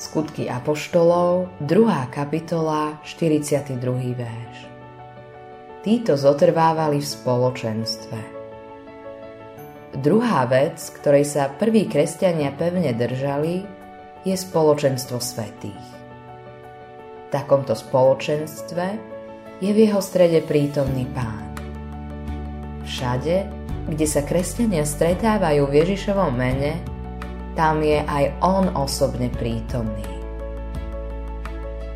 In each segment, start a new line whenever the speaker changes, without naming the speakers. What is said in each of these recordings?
Skutky Apoštolov, 2. kapitola, 42. verš. Títo zotrvávali v spoločenstve. Druhá vec, ktorej sa prví kresťania pevne držali, je spoločenstvo svetých. V takomto spoločenstve je v jeho strede prítomný pán. Všade, kde sa kresťania stretávajú v Ježišovom mene, tam je aj on osobne prítomný.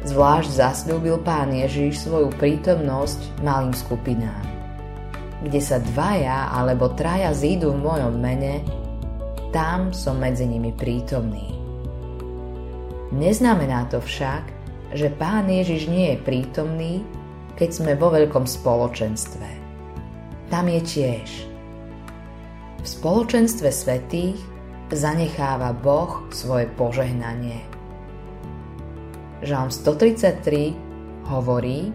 Zvlášť zasľúbil pán Ježiš svoju prítomnosť malým skupinám. Kde sa dvaja alebo traja zídu v mojom mene, tam som medzi nimi prítomný. Neznamená to však, že pán Ježiš nie je prítomný, keď sme vo veľkom spoločenstve. Tam je tiež. V spoločenstve svetých zanecháva Boh svoje požehnanie. Žalm 133 hovorí,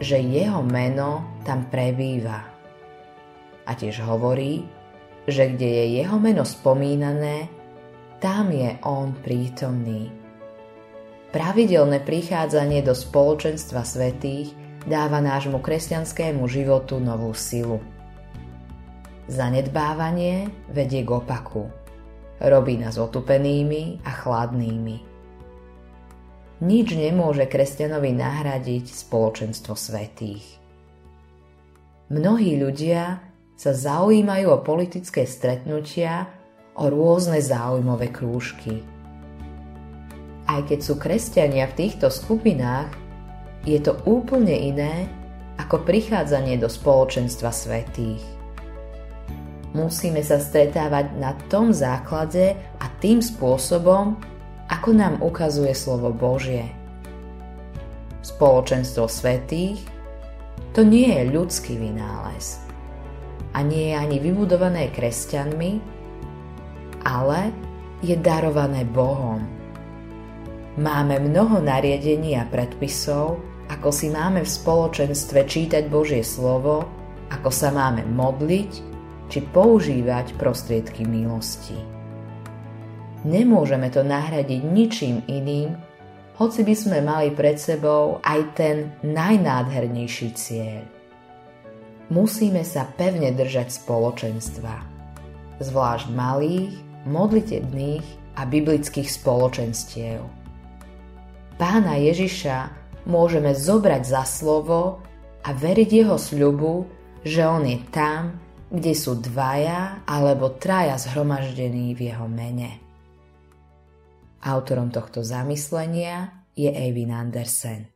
že jeho meno tam prebýva. A tiež hovorí, že kde je jeho meno spomínané, tam je on prítomný. Pravidelné prichádzanie do spoločenstva svetých dáva nášmu kresťanskému životu novú silu. Zanedbávanie vedie k opaku Robí nás otupenými a chladnými. Nič nemôže kresťanovi nahradiť spoločenstvo svetých. Mnohí ľudia sa zaujímajú o politické stretnutia, o rôzne záujmové krúžky. Aj keď sú kresťania v týchto skupinách, je to úplne iné ako prichádzanie do spoločenstva svetých musíme sa stretávať na tom základe a tým spôsobom, ako nám ukazuje slovo Božie. Spoločenstvo svetých to nie je ľudský vynález a nie je ani vybudované kresťanmi, ale je darované Bohom. Máme mnoho nariadení a predpisov, ako si máme v spoločenstve čítať Božie slovo, ako sa máme modliť či používať prostriedky milosti. Nemôžeme to nahradiť ničím iným, hoci by sme mali pred sebou aj ten najnádhernejší cieľ. Musíme sa pevne držať spoločenstva, zvlášť malých, modlitebných a biblických spoločenstiev. Pána Ježiša môžeme zobrať za slovo a veriť jeho sľubu, že on je tam, kde sú dvaja alebo traja zhromaždení v jeho mene. Autorom tohto zamyslenia je Eivin Andersen.